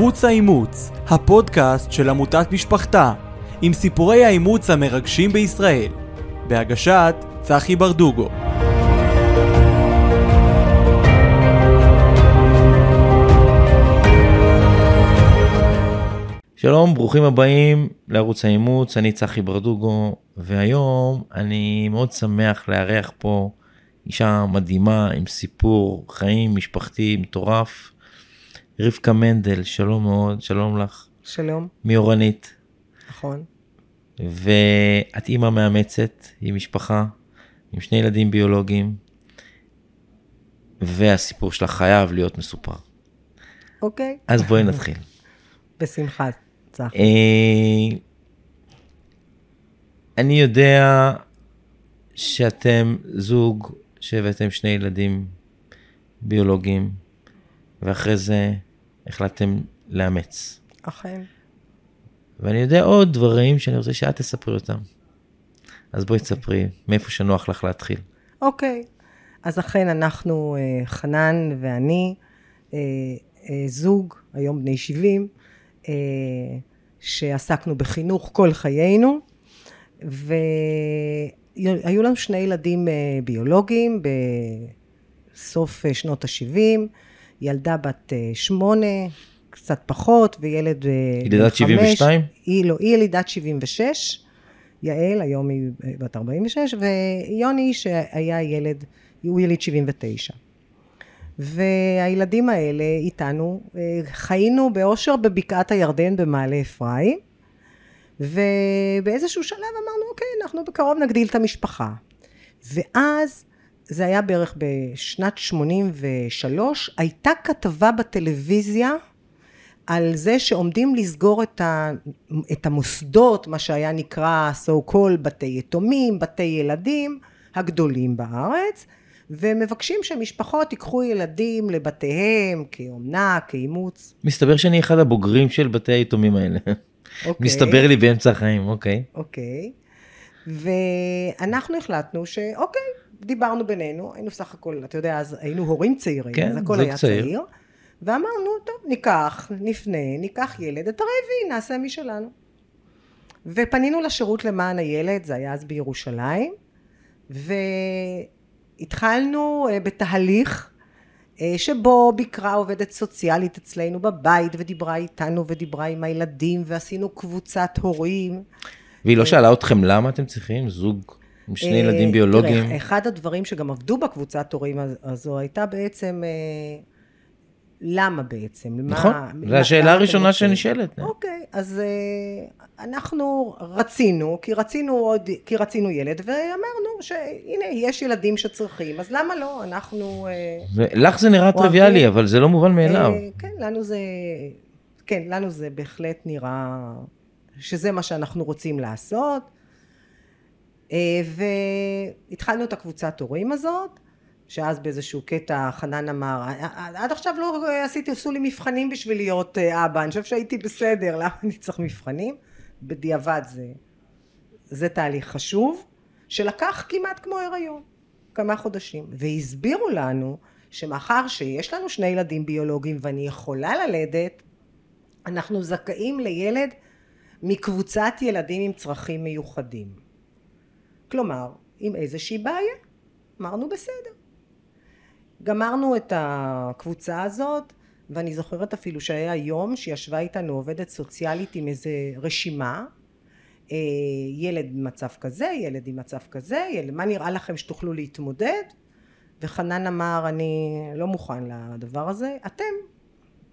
ערוץ האימוץ, הפודקאסט של עמותת משפחתה, עם סיפורי האימוץ המרגשים בישראל, בהגשת צחי ברדוגו. שלום, ברוכים הבאים לערוץ האימוץ, אני צחי ברדוגו, והיום אני מאוד שמח לארח פה אישה מדהימה עם סיפור חיים משפחתי מטורף. רבקה מנדל, שלום מאוד, שלום לך. שלום, מאורנית. נכון. ואת אימא מאמצת עם משפחה, עם שני ילדים ביולוגיים, והסיפור שלך חייב להיות מסופר. אוקיי. אז בואי נתחיל. בשמחה, צחי. אה, אני יודע שאתם זוג שהבאתם שני ילדים ביולוגיים, ואחרי זה החלטתם לאמץ. אכן. ואני יודע עוד דברים שאני רוצה שאת תספרי אותם. אז בואי תספרי, מאיפה שנוח לך להתחיל. אוקיי. אז אכן אנחנו, אה, חנן ואני, אה, אה, זוג, היום בני 70, אה, שעסקנו בחינוך כל חיינו, והיו לנו שני ילדים ביולוגיים בסוף שנות ה-70, ילדה בת אה, שמונה, קצת פחות, וילד אה, היא בן לידת חמש. 72? היא לא, היא ילידת 76, יעל, היום היא בת 46, ויוני שהיה ילד, הוא יליד 79. והילדים האלה איתנו, אה, חיינו באושר בבקעת הירדן במעלה אפרים, ובאיזשהו שלב אמרנו, אוקיי, אנחנו בקרוב נגדיל את המשפחה. ואז, זה היה בערך בשנת 83, הייתה כתבה בטלוויזיה על זה שעומדים לסגור את, ה, את המוסדות, מה שהיה נקרא so called בתי יתומים, בתי ילדים, הגדולים בארץ, ומבקשים שמשפחות ייקחו ילדים לבתיהם כאומנה, כאימוץ. מסתבר שאני אחד הבוגרים של בתי היתומים האלה. אוקיי. מסתבר לי באמצע החיים, אוקיי. אוקיי. ואנחנו החלטנו שאוקיי, דיברנו בינינו, היינו סך הכל, אתה יודע, אז היינו הורים צעירים, כן, אז הכל היה צעיר. צעיר. ואמרנו, טוב, ניקח, נפנה, ניקח ילד, את הרעבי, נעשה משלנו. ופנינו לשירות למען הילד, זה היה אז בירושלים, והתחלנו אה, בתהליך אה, שבו ביקרה עובדת סוציאלית אצלנו בבית, ודיברה איתנו, ודיברה עם הילדים, ועשינו קבוצת הורים. והיא לא שאלה אתכם למה אתם צריכים זוג עם שני ילדים אה, ביולוגיים? תראה, אחד הדברים שגם עבדו בקבוצת הורים הז- הזו הייתה בעצם, אה, למה בעצם? נכון, זו השאלה הראשונה? שנשאלת. אוקיי, אז אה, אנחנו רצינו, כי רצינו עוד, כי רצינו ילד, ואמרנו שהנה, יש ילדים שצריכים, אז למה לא? אנחנו... אה, לך זה נראה. טריוויאלי, אבל זה לא מובן מאליו. אה, כן, לנו זה, כן, לנו זה בהחלט נראה שזה מה שאנחנו רוצים לעשות. אה, והתחלנו את הקבוצת הורים הזאת, שאז באיזשהו קטע חנן אמר, עד עכשיו לא עשיתי, עשו לי מבחנים בשביל להיות אה, אבא, אני חושב שהייתי בסדר, למה אני צריך מבחנים? בדיעבד זה, זה תהליך חשוב, שלקח כמעט כמו הריון, כמה חודשים. והסבירו לנו שמאחר שיש לנו שני ילדים ביולוגיים ואני יכולה ללדת, אנחנו זכאים לילד מקבוצת ילדים עם צרכים מיוחדים. כלומר, עם איזושהי בעיה. אמרנו בסדר. גמרנו את הקבוצה הזאת, ואני זוכרת אפילו שהיה יום שישבה איתנו עובדת סוציאלית עם איזה רשימה, אה, ילד במצב כזה, ילד עם מצב כזה, ילד, מה נראה לכם שתוכלו להתמודד? וחנן אמר, אני לא מוכן לדבר הזה. אתם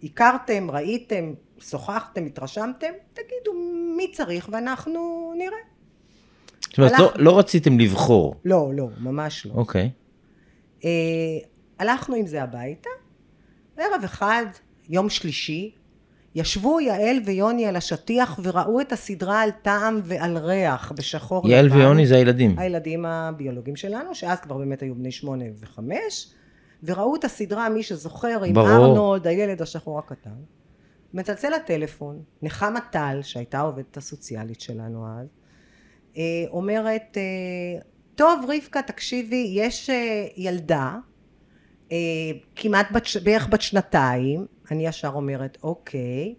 הכרתם, ראיתם, שוחחתם, התרשמתם, תגידו מי צריך ואנחנו נראה. זאת אומרת, לא- הלך- לא רציתם לבחור. לא, לא, ממש לא. אוקיי. אה, הלכנו עם זה הביתה, ערב אחד, יום שלישי, ישבו יעל ויוני על השטיח וראו את הסדרה על טעם ועל ריח בשחור יעל ויוני זה הילדים. הילדים הביולוגיים שלנו, שאז כבר באמת היו בני שמונה וחמש, וראו את הסדרה, מי שזוכר, עם ברור. ארנולד, הילד השחור הקטן. מצלצל הטלפון, נחמה טל, שהייתה העובדת הסוציאלית שלנו אז, אומרת, אה, טוב רבקה, תקשיבי, יש אה, ילדה, אה, כמעט בת, בערך בת שנתיים, אני ישר אומרת אוקיי,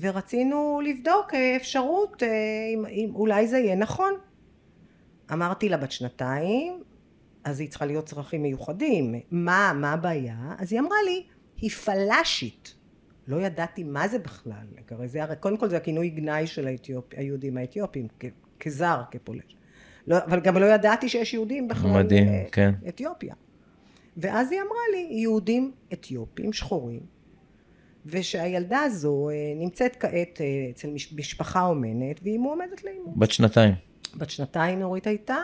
ורצינו לבדוק אה, אפשרות, אה, אם, אם אולי זה יהיה נכון. אמרתי לה בת שנתיים, אז היא צריכה להיות צרכים מיוחדים, מה, מה הבעיה? אז היא אמרה לי, היא פלאשית. לא ידעתי מה זה בכלל, הרי זה הרי, קודם כל זה הכינוי גנאי של האתיופ, היהודים האתיופים, כזר, כפולש. לא, אבל גם לא ידעתי שיש יהודים בכלל. מדהים, אה, כן. אתיופיה. ואז היא אמרה לי, יהודים אתיופים שחורים, ושהילדה הזו אה, נמצאת כעת אה, אצל מש- משפחה אומנת, והיא מועמדת לאימוץ. בת שנתיים. בת שנתיים נורית הייתה,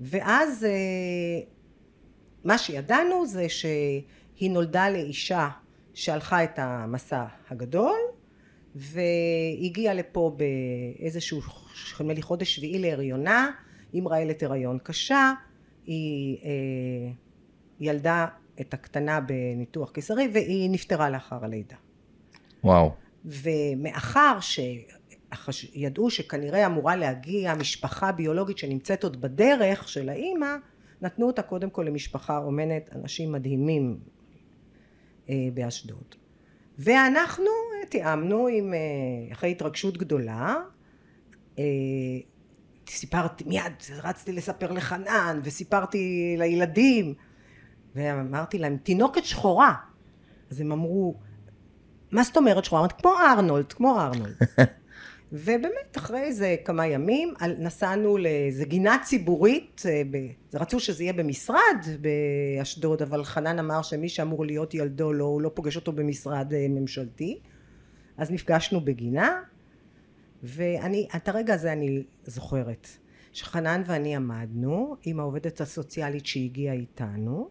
ואז אה, מה שידענו זה שהיא נולדה לאישה שהלכה את המסע הגדול, והגיעה לפה באיזשהו, נדמה לי חודש שביעי להריונה, עם רעלת הריון קשה, היא אה, ילדה את הקטנה בניתוח קיסרי והיא נפטרה לאחר הלידה. וואו. ומאחר שידעו שכנראה אמורה להגיע משפחה ביולוגית שנמצאת עוד בדרך של האימא, נתנו אותה קודם כל למשפחה אומנת, אנשים מדהימים אה, באשדוד. ואנחנו אה, תיאמנו עם, אה, אחרי התרגשות גדולה, אה, סיפרתי, מיד רצתי לספר לחנן, וסיפרתי לילדים, ואמרתי להם, תינוקת שחורה. אז הם אמרו, מה זאת אומרת שחורה? אמרתי, כמו ארנולד, כמו ארנולד. ובאמת, אחרי איזה כמה ימים, נסענו לאיזה גינה ציבורית, אה, רצו שזה יהיה במשרד באשדוד, אבל חנן אמר שמי שאמור להיות ילדו, לא, הוא לא פוגש אותו במשרד אה, ממשלתי. אז נפגשנו בגינה, ואני, את הרגע הזה אני זוכרת, שחנן ואני עמדנו עם העובדת הסוציאלית שהגיעה איתנו,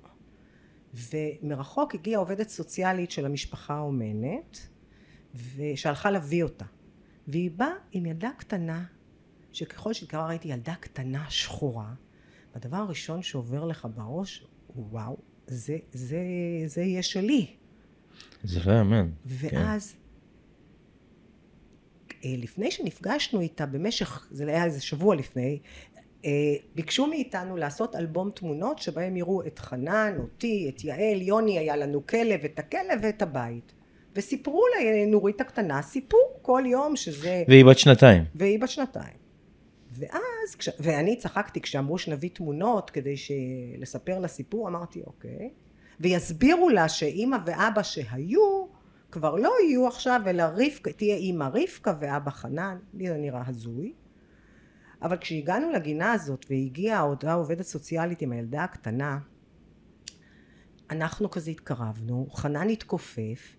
ומרחוק הגיעה עובדת סוציאלית של המשפחה האומנת, ושהלכה להביא אותה. והיא באה עם ילדה קטנה, שככל שכבר ראיתי ילדה קטנה שחורה, והדבר הראשון שעובר לך בראש, וואו, זה, זה, זה יהיה שלי. זה לא יאמן. ואז, אה, לפני שנפגשנו איתה במשך, זה היה איזה שבוע לפני, אה, ביקשו מאיתנו לעשות אלבום תמונות שבהם יראו את חנן, אותי, את יעל, יוני היה לנו כלב, את הכלב ואת הבית. וסיפרו לנורית הקטנה סיפור כל יום שזה... והיא בת שנתיים. והיא בת שנתיים. ואז, כש... ואני צחקתי כשאמרו שנביא תמונות כדי ש... לספר לה סיפור, אמרתי אוקיי. ויסבירו לה שאימא ואבא שהיו, כבר לא יהיו עכשיו, אלא רבקה, תהיה אימא רבקה ואבא חנן, לי זה נראה הזוי. אבל כשהגענו לגינה הזאת והגיעה אותה עובדת סוציאלית עם הילדה הקטנה, אנחנו כזה התקרבנו, חנן התכופף,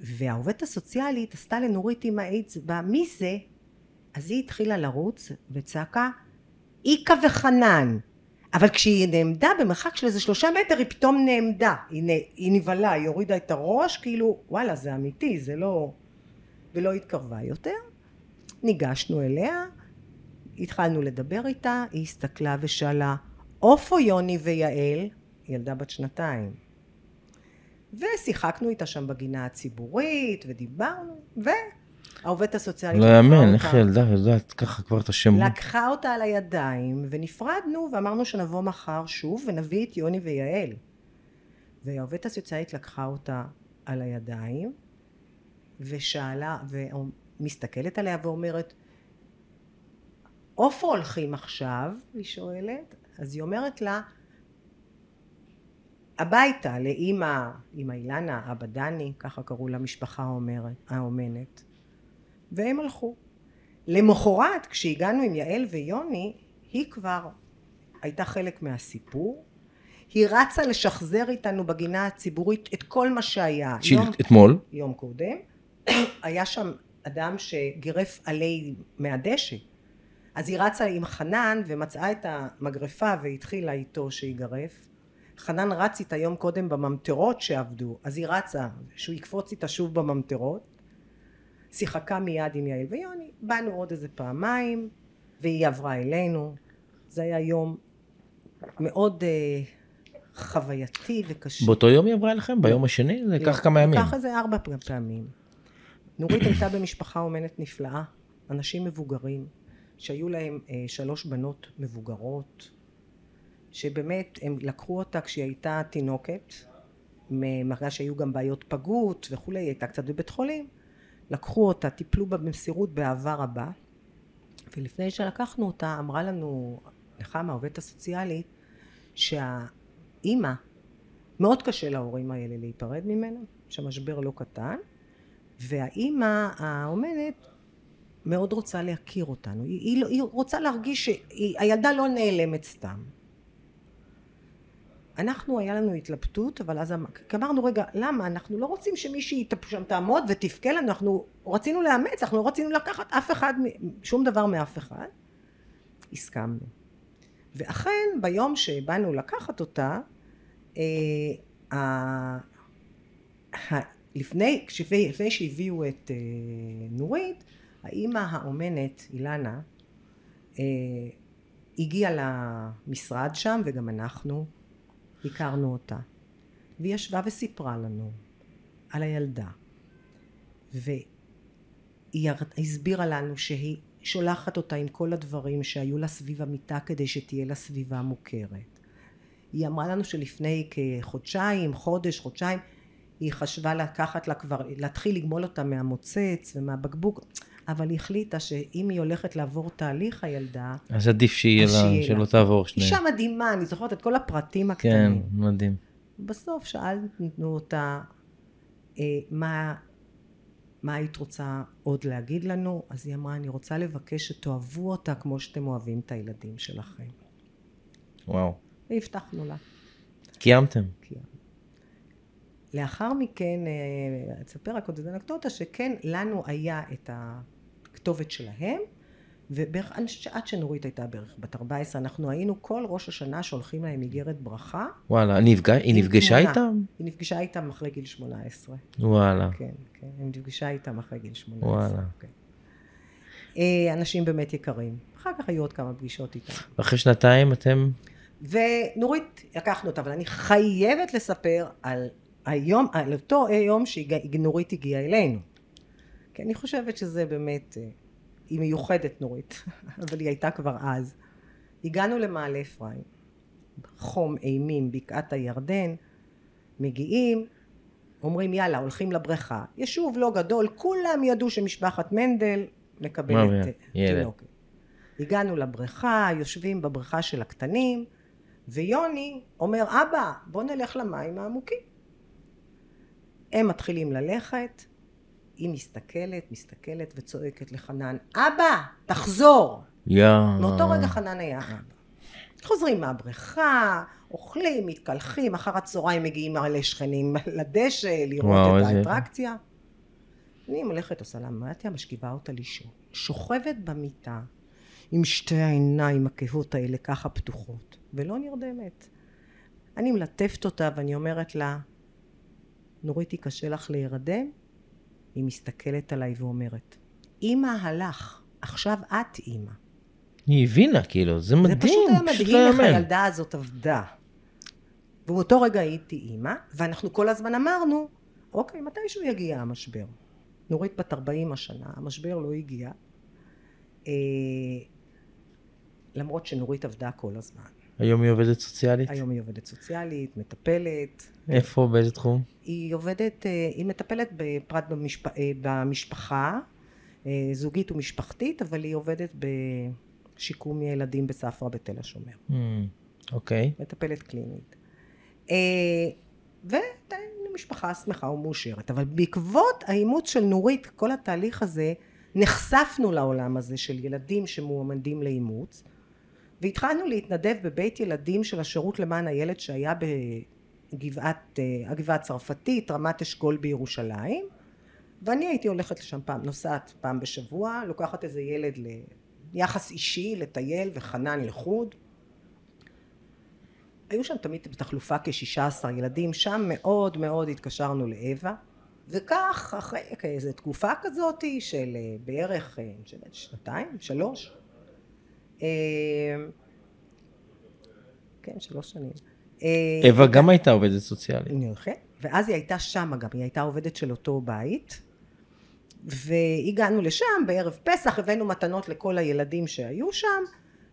והעובדת הסוציאלית עשתה לנורית עם האצבע, מי זה? אז היא התחילה לרוץ וצעקה, איקה וחנן. אבל כשהיא נעמדה במרחק של איזה שלושה מטר היא פתאום נעמדה, היא. היא נבהלה, היא הורידה את הראש, כאילו וואלה זה אמיתי, זה לא... ולא התקרבה יותר. ניגשנו אליה, התחלנו לדבר איתה, היא הסתכלה ושאלה, איפה יוני ויעל? ילדה בת שנתיים. ושיחקנו איתה שם בגינה הציבורית, ודיברנו, והעובדת הסוציאלית... לא יאמן, איך ילדה יודעת ככה כבר את השמות. לקחה אותה על הידיים, ונפרדנו, ואמרנו שנבוא מחר שוב, ונביא את יוני ויעל. והעובדת הסוציאלית לקחה אותה על הידיים, ושאלה, ומסתכלת עליה ואומרת, איפה הולכים עכשיו? היא שואלת. אז היא אומרת לה, הביתה, לאימא, אימא אילנה, אבא דני, ככה קראו למשפחה האומרת, האומנת. והם הלכו. למחרת, כשהגענו עם יעל ויוני, היא כבר הייתה חלק מהסיפור. היא רצה לשחזר איתנו בגינה הציבורית את כל מה שהיה. של- יום, אתמול, יום קודם, היה שם אדם שגירף עלי מהדשא. אז היא רצה עם חנן ומצאה את המגרפה והתחילה איתו שיגרף. חנן רץ איתה יום קודם בממטרות שעבדו, אז היא רצה שהוא יקפוץ איתה שוב בממטרות. שיחקה מיד עם יעל ויוני, באנו עוד איזה פעמיים, והיא עברה אלינו. זה היה יום מאוד אה, חווייתי וקשה. באותו יום היא עברה אליכם? ביום השני? זה לקח כמה ימים. לקח איזה ארבע פעמים. נורית הייתה במשפחה אומנת נפלאה, אנשים מבוגרים, שהיו להם אה, שלוש בנות מבוגרות, שבאמת הם לקחו אותה כשהיא הייתה תינוקת, מרגע שהיו גם בעיות פגות וכולי, היא הייתה קצת בבית חולים, לקחו אותה, טיפלו בה במסירות באהבה רבה, ולפני שלקחנו אותה אמרה לנו נחמה העובדת הסוציאלית שהאימא מאוד קשה להורים האלה להיפרד ממנה, שהמשבר לא קטן, והאימא האומנת מאוד רוצה להכיר אותנו, היא, היא, היא רוצה להרגיש שהילדה לא נעלמת סתם. אנחנו היה לנו התלבטות אבל אז אמ-, אמרנו רגע למה? אנחנו לא רוצים שמישהי שם תעמוד ותבכה לנו אנחנו רצינו לאמץ אנחנו לא רצינו לקחת אף אחד שום דבר מאף אחד. הסכמנו. ואכן ביום שבאנו לקחת אותה אה, לפני, לפני שהביאו את אה, נורית האימא האומנת אילנה אה, הגיעה למשרד שם וגם אנחנו הכרנו אותה. והיא ישבה וסיפרה לנו על הילדה. והיא הסבירה לנו שהיא שולחת אותה עם כל הדברים שהיו לה סביב המיטה כדי שתהיה לה סביבה מוכרת. היא אמרה לנו שלפני כחודשיים חודש חודשיים היא חשבה לקחת לה כבר להתחיל לגמול אותה מהמוצץ ומהבקבוק אבל היא החליטה שאם היא הולכת לעבור תהליך הילדה... אז עדיף שיהיה לה, שלא תעבור שנייה. אישה מדהימה, אני זוכרת את כל הפרטים הקטנים. כן, מדהים. בסוף שאלנו אותה אה, מה, מה היית רוצה עוד להגיד לנו, אז היא אמרה, אני רוצה לבקש שתאהבו אותה כמו שאתם אוהבים את הילדים שלכם. וואו. והבטחנו לה. קיימתם. קיימנו. לאחר מכן, אה, אספר רק עוד איזה אנקדוטה, שכן לנו היה את הכתובת שלהם, ובערך עד שנורית הייתה בערך בת 14, אנחנו היינו כל ראש השנה שולחים להם איגרת ברכה. וואלה, נפגע, היא נפגשה איתם? היא נפגשה איתם אחרי גיל 18. וואלה. כן, כן, היא נפגשה איתם אחרי גיל 18. וואלה. כן. אה, אנשים באמת יקרים. אחר כך היו עוד כמה פגישות איתם. אחרי שנתיים אתם... ונורית, לקחנו אותה, אבל אני חייבת לספר על היום, על אותו יום שנורית הגיעה אלינו. כי אני חושבת שזה באמת, אה, היא מיוחדת נורית, אבל היא הייתה כבר אז. הגענו למעלה אפרים, חום אימים, בקעת הירדן, מגיעים, אומרים יאללה הולכים לבריכה, יישוב לא גדול, כולם ידעו שמשפחת מנדל מקבלת אה, תינוקת. הגענו לבריכה, יושבים בבריכה של הקטנים, ויוני אומר אבא בוא נלך למים העמוקים. הם מתחילים ללכת, היא מסתכלת, מסתכלת וצועקת לחנן, אבא, תחזור! יאה. מאותו רגע חנן היה אבא. חוזרים מהבריכה, אוכלים, מתקלחים, אחר הצהריים מגיעים הרי לשכנים לדשא, לראות וואו, את האטרקציה. אני הולכת, עושה לה מתיה, משכיבה אותה לישון. שוכבת במיטה, עם שתי העיניים הכהות האלה ככה פתוחות, ולא נרדמת. אני מלטפת אותה ואני אומרת לה, נוריתי קשה לך להירדם? היא מסתכלת עליי ואומרת, אמא הלך, עכשיו את אמא. היא הבינה, כאילו, זה מדהים. זה פשוט היה מדהים איך הילדה הזאת עבדה. ובאותו רגע הייתי אימא, ואנחנו כל הזמן אמרנו, אוקיי, מתישהו יגיע המשבר. נורית בת 40 השנה, המשבר לא הגיע. אה, למרות שנורית עבדה כל הזמן. היום היא עובדת סוציאלית? היום היא עובדת סוציאלית, מטפלת. איפה? באיזה תחום? היא עובדת, אה, היא מטפלת בפרט במשפ... אה, במשפחה, אה, זוגית ומשפחתית, אבל היא עובדת בשיקום ילדים בספרא בתל השומר. Hmm, אוקיי. Mm, okay. מטפלת קלינית. ומשפחה שמחה ומאושרת. אבל בעקבות האימוץ של נורית, כל התהליך הזה, נחשפנו לעולם הזה של ילדים שמועמדים לאימוץ. והתחלנו להתנדב בבית ילדים של השירות למען הילד שהיה אה, הגבעה הצרפתית, רמת אשכול בירושלים ואני הייתי הולכת לשם פעם, נוסעת פעם בשבוע, לוקחת איזה ילד ליחס אישי, לטייל וחנן לחוד היו שם תמיד בתחלופה כשישה עשר ילדים, שם מאוד מאוד התקשרנו לאווה וכך אחרי איזה תקופה כזאת של אה, בערך אה, שנתיים, שלוש כן, שלוש שנים. אווה אה, גם הייתה עובדת סוציאלית. כן, ואז היא הייתה שם גם, היא הייתה עובדת של אותו בית. והגענו לשם בערב פסח, הבאנו מתנות לכל הילדים שהיו שם,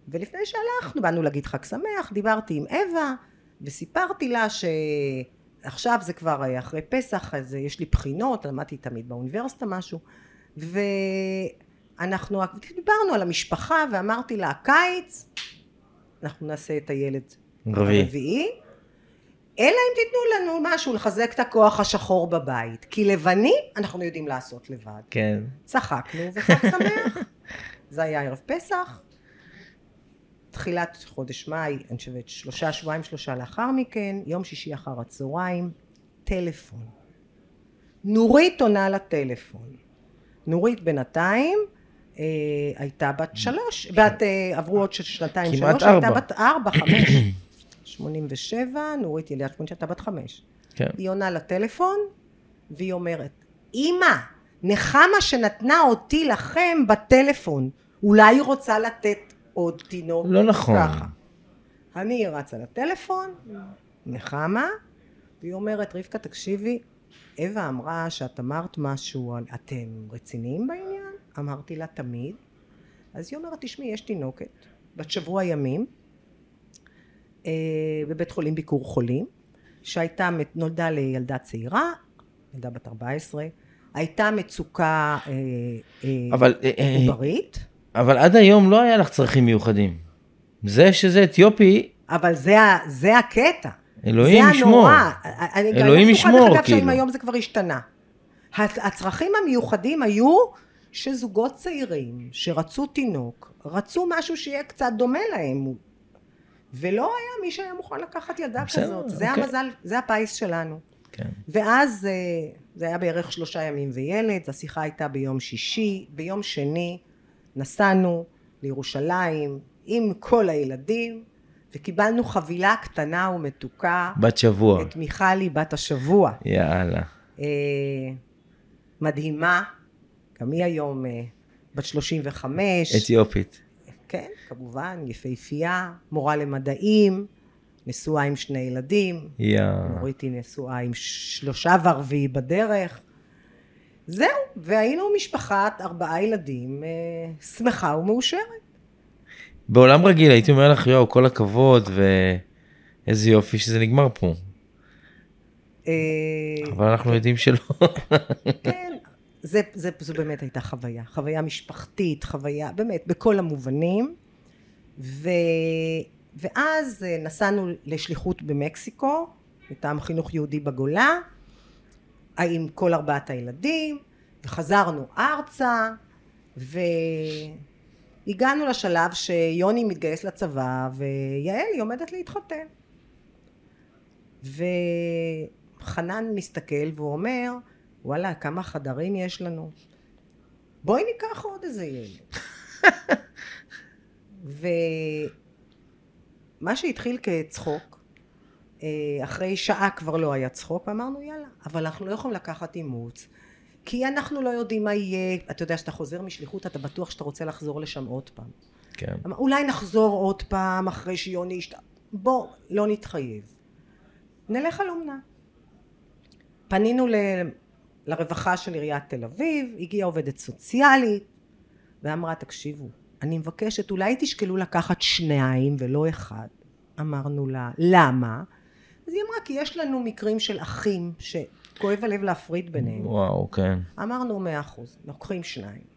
ולפני שהלכנו, באנו להגיד חג שמח, דיברתי עם אווה, וסיפרתי לה שעכשיו זה כבר אחרי פסח, אז יש לי בחינות, למדתי תמיד באוניברסיטה משהו, ואנחנו דיברנו על המשפחה, ואמרתי לה, הקיץ, אנחנו נעשה את הילד רביעי. הרביעי, אלא אם תיתנו לנו משהו לחזק את הכוח השחור בבית, כי לבנים אנחנו יודעים לעשות לבד. כן. צחקנו וחג שמח. זה היה ערב פסח. תחילת חודש מאי, אני חושבת שלושה שבועיים שלושה לאחר מכן, יום שישי אחר הצהריים, טלפון. נורית עונה לטלפון. נורית בינתיים אה, הייתה בת שלוש, בת, אה, עברו עוד שנתיים שלוש, הייתה ארבע. בת ארבע, חמש. שמונים ושבע, נורית יליאת שמונים הייתה בת חמש. כן. היא עונה לטלפון, והיא אומרת, אמא, נחמה שנתנה אותי לכם בטלפון, אולי היא רוצה לתת עוד תינוק? לא נכון. ככה. אני רצה לטלפון, נחמה, והיא אומרת, רבקה, תקשיבי, אווה אמרה שאת אמרת משהו, על- אתם רציניים בעניין? אמרתי לה, תמיד. אז היא אומרת, תשמעי, יש תינוקת, בת שבוע ימים, בבית חולים ביקור חולים, שהייתה, נולדה לילדה צעירה, ילדה בת 14, הייתה מצוקה אה, אה, אבל, אה, אה, עוברית, אבל עד היום לא היה לך צרכים מיוחדים. זה שזה אתיופי, אבל זה, זה הקטע. אלוהים זה ישמור. הנורא. אני גם אלוהים בטוחה, ישמור, דרך אגב, שאם כאילו. היום זה כבר השתנה. הצרכים המיוחדים היו שזוגות צעירים שרצו תינוק, רצו משהו שיהיה קצת דומה להם. ולא היה מי שהיה מוכן לקחת ילדה בסדר, כזאת. זה אוקיי. המזל, זה הפיס שלנו. כן. ואז אה, זה היה בערך שלושה ימים וילד, השיחה הייתה ביום שישי, ביום שני נסענו לירושלים עם כל הילדים, וקיבלנו חבילה קטנה ומתוקה, בת שבוע. את מיכלי בת השבוע, יאללה. אה, מדהימה, גם היא היום אה, בת 35, אתיופית. כן, כמובן, יפהפייה, מורה למדעים, נשואה עם שני ילדים. נורית היא נשואה עם שלושה וערביעי בדרך. זהו, והיינו משפחת ארבעה ילדים, אה, שמחה ומאושרת. בעולם רגיל הייתי אומר לך, יואו, כל הכבוד, ואיזה יופי שזה נגמר פה. אה, אבל אנחנו יודעים שלא. כן, זה, זה, זו באמת הייתה חוויה, חוויה משפחתית, חוויה, באמת, בכל המובנים. ו, ואז אה, נסענו לשליחות במקסיקו, מטעם חינוך יהודי בגולה, עם כל ארבעת הילדים, וחזרנו ארצה, והגענו לשלב שיוני מתגייס לצבא, ויעל היא עומדת להתחתן. וחנן מסתכל והוא אומר, וואלה, כמה חדרים יש לנו. בואי ניקח עוד איזה ילד. ומה שהתחיל כצחוק, אה, אחרי שעה כבר לא היה צחוק, ואמרנו יאללה, אבל אנחנו לא יכולים לקחת אימוץ, כי אנחנו לא יודעים מה יהיה, אתה יודע, כשאתה חוזר משליחות, אתה בטוח שאתה רוצה לחזור לשם עוד פעם. כן. אמר, אולי נחזור עוד פעם אחרי שיוני ישת... בוא, לא נתחייב. נלך על אומנה. פנינו ל... לרווחה של עיריית תל אביב, הגיעה עובדת סוציאלית, ואמרה, תקשיבו, אני מבקשת, אולי תשקלו לקחת שניים ולא אחד. אמרנו לה, למה? אז היא אמרה, כי יש לנו מקרים של אחים שכואב הלב להפריד ביניהם. וואו, כן. אמרנו, מאה אחוז, לוקחים שניים.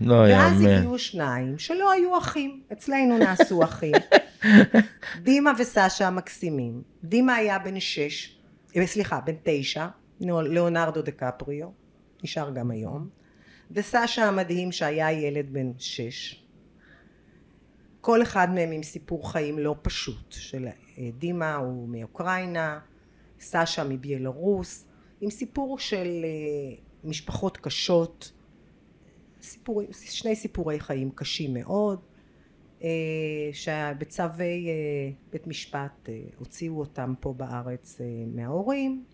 לא ואז יאמן. הגיעו שניים שלא היו אחים, אצלנו נעשו אחים. דימה וסשה המקסימים. דימה היה בן שש, אה, סליחה, בן תשע, ליאונרדו דקפריו, נשאר גם היום. וסשה המדהים שהיה ילד בן שש. כל אחד מהם עם סיפור חיים לא פשוט, של אה, דימה הוא מאוקראינה, סשה מבלרוס, עם סיפור של אה, משפחות קשות, סיפורים, שני סיפורי חיים קשים מאוד, אה, שבצווי בית משפט הוציאו אותם פה בארץ מההורים,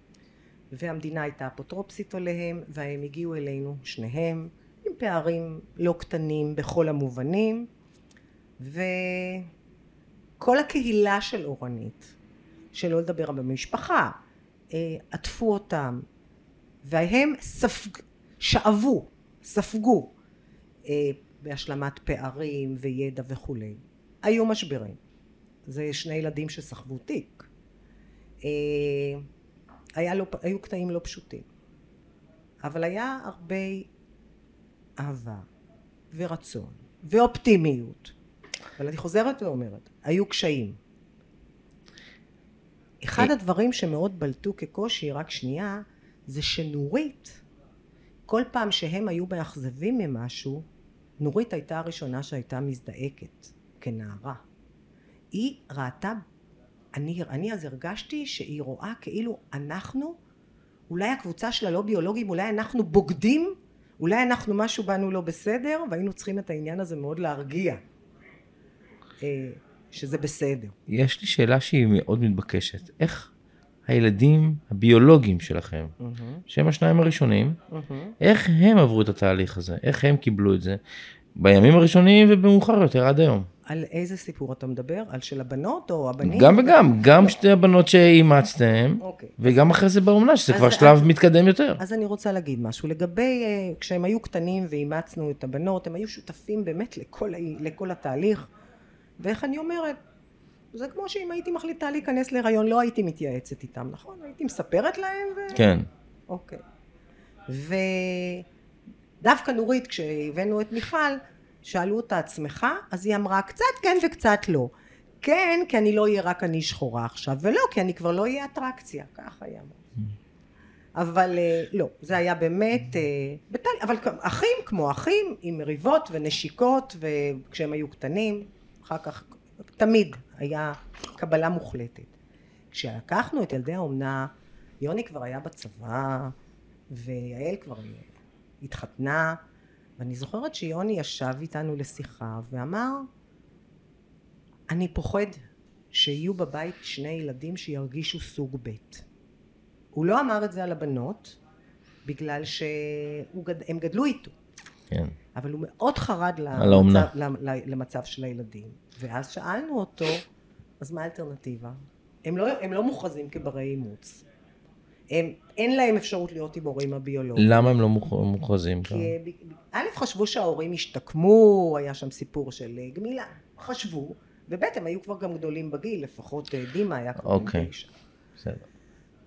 והמדינה הייתה אפוטרופסית עליהם, והם הגיעו אלינו שניהם, עם פערים לא קטנים בכל המובנים, וכל הקהילה של אורנית, שלא לדבר במשפחה, אה, עטפו אותם, והם ספג, שאבו, ספגו אה, בהשלמת פערים וידע וכולי. היו משברים. זה שני ילדים שסחבו תיק. אה, היה לא, היו קטעים לא פשוטים. אבל היה הרבה אהבה ורצון ואופטימיות. אבל אני חוזרת ואומרת, היו קשיים. אחד הדברים שמאוד בלטו כקושי, רק שנייה, זה שנורית, כל פעם שהם היו מאכזבים ממשהו, נורית הייתה הראשונה שהייתה מזדעקת כנערה. היא ראתה, אני, אני אז הרגשתי שהיא רואה כאילו אנחנו, אולי הקבוצה של הלא ביולוגים, אולי אנחנו בוגדים, אולי אנחנו משהו בנו לא בסדר, והיינו צריכים את העניין הזה מאוד להרגיע. אה, שזה בסדר. יש לי שאלה שהיא מאוד מתבקשת. איך הילדים הביולוגיים שלכם, שהם השניים הראשונים, איך הם עברו את התהליך הזה? איך הם קיבלו את זה? בימים הראשונים ובמאוחר יותר עד היום. על איזה סיפור אתה מדבר? על של הבנות או הבנים? גם וגם, גם שתי הבנות שאימצתם, אוקיי. וגם אחרי זה באומנה, שזה כבר שלב מתקדם יותר. אז אני רוצה להגיד משהו. לגבי, אה, כשהם היו קטנים ואימצנו את הבנות, הם היו שותפים באמת לכל, התהליך. ואיך אני אומרת, זה כמו שאם הייתי מחליטה להיכנס להיריון, לא הייתי מתייעצת איתם, נכון? הייתי מספרת להם ו... כן. אוקיי. ודווקא נורית, כשהבאנו את מיכל, שאלו אותה עצמך, אז היא אמרה קצת כן וקצת לא. כן, כי אני לא אהיה רק אני שחורה עכשיו, ולא, כי אני כבר לא אהיה אטרקציה, ככה היא אמרה. אבל אה, לא, זה היה באמת, אה, אבל אחים כמו אחים, עם מריבות ונשיקות, וכשהם היו קטנים, אחר כך תמיד היה קבלה מוחלטת. כשלקחנו את ילדי האומנה, יוני כבר היה בצבא, ויעל כבר התחתנה, ואני זוכרת שיוני ישב איתנו לשיחה ואמר, אני פוחד שיהיו בבית שני ילדים שירגישו סוג ב'. הוא לא אמר את זה על הבנות, בגלל שהם גדלו איתו, כן. אבל הוא מאוד חרד. למצב, למצב של הילדים. ואז שאלנו אותו, אז מה האלטרנטיבה? הם לא, הם לא מוכרזים כברי אימוץ. הם, אין להם אפשרות להיות עם הורים הביולוגיים. למה הם לא מוכ- מוכרזים? כי אה, ב- א' חשבו שההורים השתקמו, היה שם סיפור של אה, גמילה, חשבו, וב' הם היו כבר גם גדולים בגיל, לפחות אה, דימה היה כבר אוקיי. תשע. בסדר.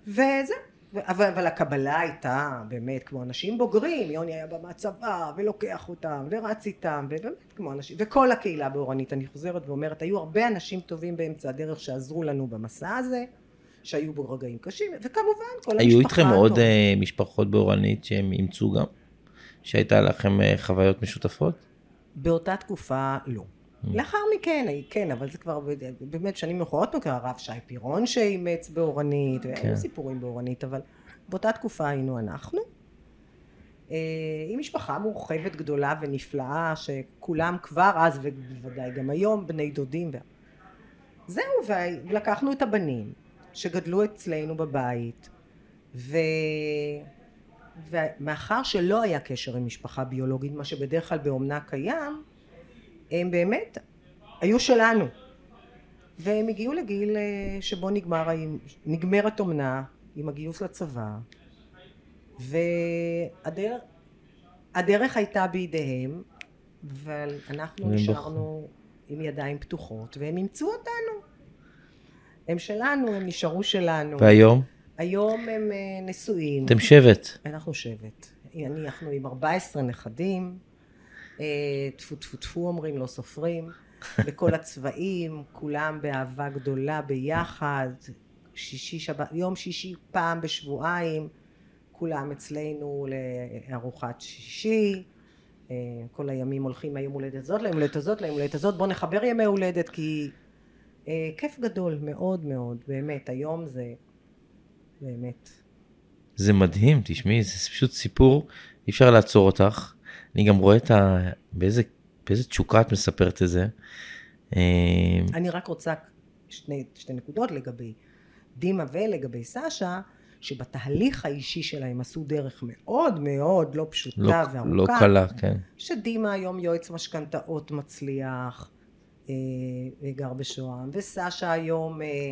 וזה, ו- אבל, אבל הקבלה הייתה באמת כמו אנשים בוגרים, יוני היה בצבא ולוקח אותם ורץ איתם ובאמת כמו אנשים, וכל הקהילה באורנית אני חוזרת ואומרת היו הרבה אנשים טובים באמצע הדרך שעזרו לנו במסע הזה שהיו בו רגעים קשים וכמובן כל המשפחה היו איתכם עוד הטובה. אה, משפחות באורנית שהם אימצו גם? שהייתה לכם אה, חוויות משותפות? באותה תקופה לא. Mm. לאחר מכן, אה, כן, אבל זה כבר באמת שנים מאוחרות מכיר, הרב שי פירון שאימץ באורנית, כן. והיו סיפורים באורנית, אבל באותה תקופה היינו אנחנו. עם משפחה מורחבת גדולה ונפלאה, שכולם כבר אז ובוודאי גם היום בני דודים. זהו, ולקחנו את הבנים שגדלו אצלנו בבית, ו... ומאחר שלא היה קשר עם משפחה ביולוגית, מה שבדרך כלל באומנה קיים, הם באמת היו שלנו. והם הגיעו לגיל אה, שבו נגמר, נגמרת אומנה עם הגיוס לצבא, והדרך הדרך הייתה בידיהם, אבל אנחנו נשארנו עם ידיים פתוחות, והם אימצו אותנו. הם שלנו, הם נשארו שלנו. והיום? היום הם אה, נשואים. אתם שבט. אנחנו שבט. אני- אנחנו עם 14 נכדים, אה, טפו טפו טפו אומרים, לא סופרים, בכל הצבעים, כולם באהבה גדולה ביחד, שישי שבת, יום שישי פעם בשבועיים, כולם אצלנו לארוחת שישי, אה, כל הימים הולכים מהיום הולדת הזאת ליום הולדת הזאת ליום הולדת הזאת, בואו נחבר ימי הולדת כי כיף גדול מאוד מאוד, באמת, היום זה באמת זה מדהים, תשמעי, זה פשוט סיפור, אי אפשר לעצור אותך. אני גם רואה את ה... באיזה, באיזה תשוקה את מספרת את זה. אה, אני רק רוצה שני, שתי נקודות לגבי דימה ולגבי סשה, שבתהליך האישי שלהם עשו דרך מאוד מאוד לא פשוטה לא, וארוכה. לא קלה, כן. שדימה היום יועץ משכנתאות מצליח, אה, גר בשוהם, וסשה היום אה,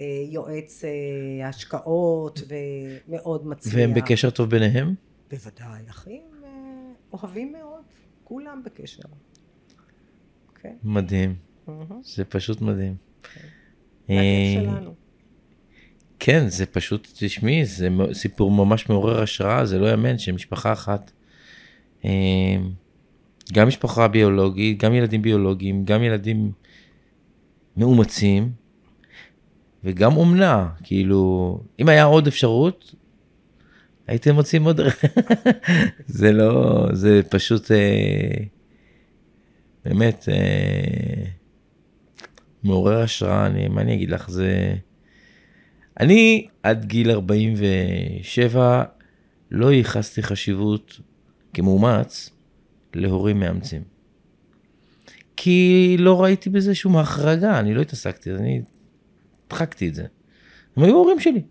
אה, יועץ אה, השקעות ומאוד מצליח. והם בקשר טוב ביניהם? בוודאי, אחים אה, אוהבים מאוד, כולם בקשר. כן. מדהים. זה פשוט מדהים. אה. כן, זה פשוט, תשמעי, זה סיפור ממש מעורר השראה, זה לא יאמן שמשפחה אחת, אה, גם משפחה ביולוגית, גם ילדים ביולוגיים, גם ילדים מאומצים, וגם אומנה, כאילו, אם היה עוד אפשרות, הייתם מוצאים עוד... זה לא, זה פשוט, אה, באמת, אה, מעורר השראה, אני, מה אני אגיד לך, זה... אני עד גיל 47 לא ייחסתי חשיבות כמאומץ להורים מאמצים. כי לא ראיתי בזה שום החרגה, אני לא התעסקתי, אני הדחקתי את זה. הם היו הורים שלי.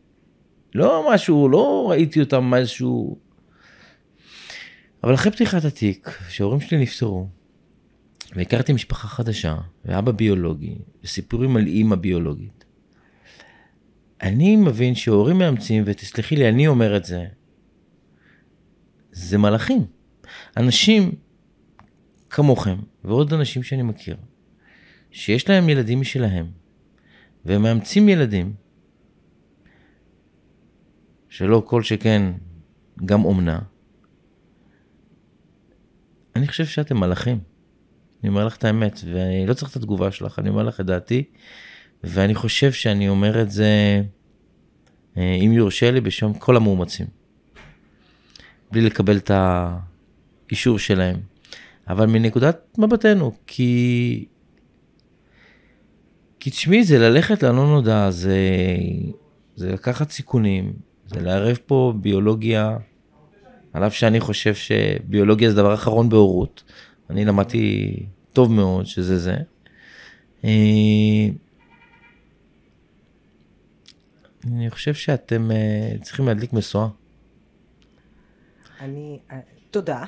לא משהו, לא ראיתי אותם משהו... אבל אחרי פתיחת התיק, שההורים שלי נפטרו, והכרתי משפחה חדשה, ואבא ביולוגי, וסיפורים על אימא ביולוגית, אני מבין שהורים מאמצים, ותסלחי לי, אני אומר את זה, זה מלאכים. אנשים כמוכם, ועוד אנשים שאני מכיר, שיש להם ילדים משלהם, והם מאמצים ילדים, שלא כל שכן גם אומנה, אני חושב שאתם מלאכים. אני אומר לך את האמת, ואני לא צריך את התגובה שלך, אני אומר לך את דעתי, ואני חושב שאני אומר את זה, אה, אם יורשה לי, בשם כל המאומצים. בלי לקבל את האישור שלהם. אבל מנקודת מבטנו, כי... כי תשמעי, זה ללכת ללא נודע, זה, זה לקחת סיכונים, זה לערב פה ביולוגיה, על אף שאני חושב שביולוגיה זה דבר אחרון בהורות. אני למדתי טוב מאוד שזה זה. אה, אני חושב שאתם אה, צריכים להדליק משואה. אני, אה, תודה.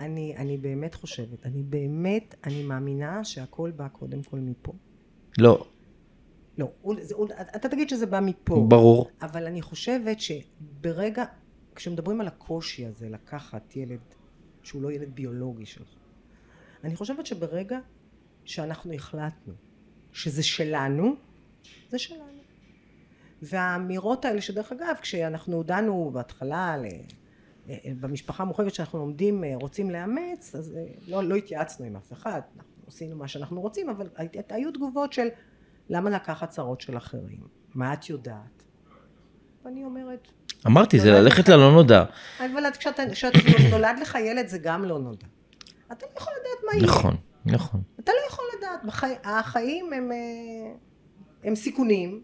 אני, אני באמת חושבת, אני באמת, אני מאמינה שהכל בא קודם כל מפה. לא, לא, זה- אתה תגיד שזה בא מפה. ברור. אבל אני חושבת שברגע, כשמדברים על הקושי הזה לקחת ילד שהוא לא ילד ביולוגי שלך, אני חושבת שברגע שאנחנו החלטנו שזה שלנו, זה שלנו. והאמירות האלה שדרך אגב, כשאנחנו דנו בהתחלה ל... במשפחה המורחבת שאנחנו לומדים, רוצים לאמץ, אז לא, לא התייעצנו עם אף אחד, אנחנו עשינו מה שאנחנו רוצים, אבל היו תגובות של למה לקחת צרות של אחרים? מה את יודעת? ואני אומרת, אמרתי, זה נולד ללכת ללא נודע. אבל את- כשאתה- כשנולד לך ילד זה גם לא נודע. אתה לא יכול לדעת מה יהיה. נכון, נכון. אתה לא יכול לדעת. בחי... החיים הם, אה, הם סיכונים,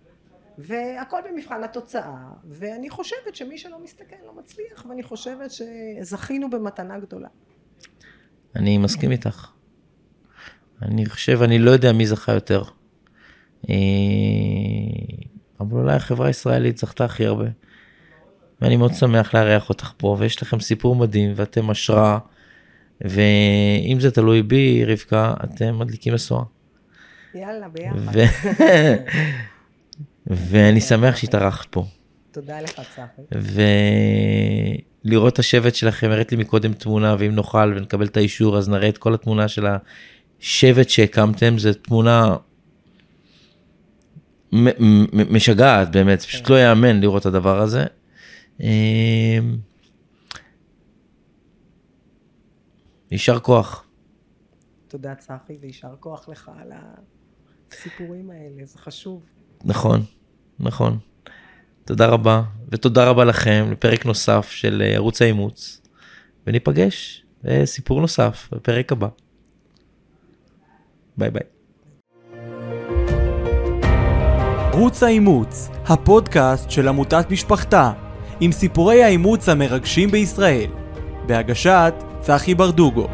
והכל במבחן התוצאה, ואני חושבת שמי שלא מסתכל לא מצליח, ואני חושבת שזכינו במתנה גדולה. אני מסכים איתך. אני חושב, אני לא יודע מי זכה יותר. אה, אבל אולי החברה הישראלית זכתה הכי הרבה. ואני מאוד שמח לארח אותך פה, ויש לכם סיפור מדהים, ואתם השראה. ואם זה תלוי בי, רבקה, אתם מדליקים משואה. יאללה, ביחד. ואני שמח שהתארחת פה. תודה לך, צחי. ולראות את השבט שלכם, הראית לי מקודם תמונה, ואם נוכל ונקבל את האישור, אז נראה את כל התמונה של השבט שהקמתם, זו תמונה משגעת באמת, זה פשוט לא ייאמן לראות את הדבר הזה. אמ, יישר כוח. תודה, צחי, ויישר כוח לך על הסיפורים האלה, זה חשוב. נכון, נכון. תודה רבה, ותודה רבה לכם לפרק נוסף של אה, ערוץ האימוץ, וניפגש בסיפור נוסף בפרק הבא. ביי ביי. ערוץ האימוץ, הפודקאסט של עמותת משפחתה, עם סיפורי האימוץ המרגשים בישראל, בהגשת צחי ברדוגו.